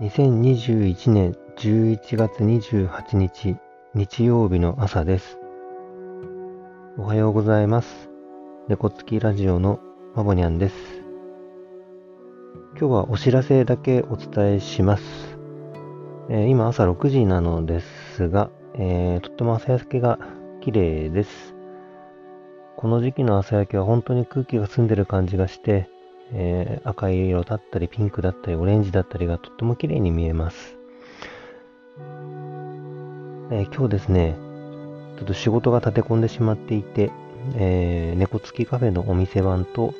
2021年11月28日日曜日の朝です。おはようございます。猫つきラジオのまぼにゃんです。今日はお知らせだけお伝えします。えー、今朝6時なのですが、えー、とっても朝焼けが綺麗です。この時期の朝焼けは本当に空気が澄んでる感じがして、えー、赤い色だったり、ピンクだったり、オレンジだったりがとっても綺麗に見えます。えー、今日ですね、ちょっと仕事が立て込んでしまっていて、えー、猫付きカフェのお店番と、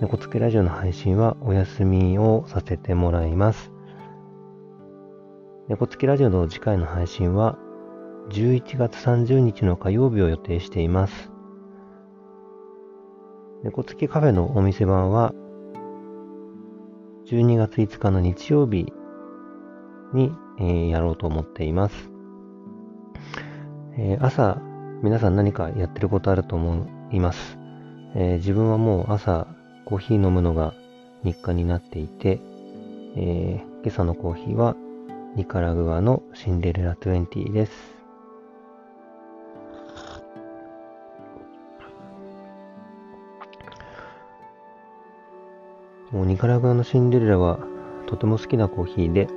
猫付きラジオの配信はお休みをさせてもらいます。猫付きラジオの次回の配信は、11月30日の火曜日を予定しています。猫付きカフェのお店番は、12月5日の日曜日に、えー、やろうと思っています。えー、朝、皆さん何かやってることあると思います？えー、自分はもう朝コーヒー飲むのが日課になっていて、え今朝のコーヒーはニカラグアのシンデレラ20です。もうニカラグアのシンデレラはとても好きなコーヒーで、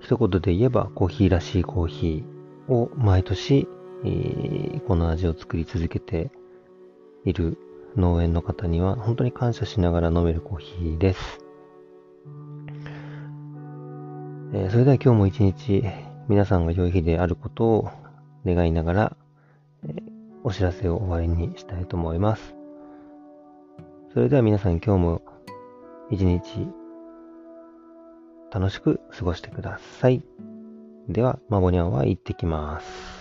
一言で言えばコーヒーらしいコーヒーを毎年、えー、この味を作り続けている農園の方には本当に感謝しながら飲めるコーヒーです。えー、それでは今日も一日皆さんが良い日であることを願いながら、えー、お知らせを終わりにしたいと思います。それでは皆さん今日も一日楽しく過ごしてください。では、まぼにゃんは行ってきます。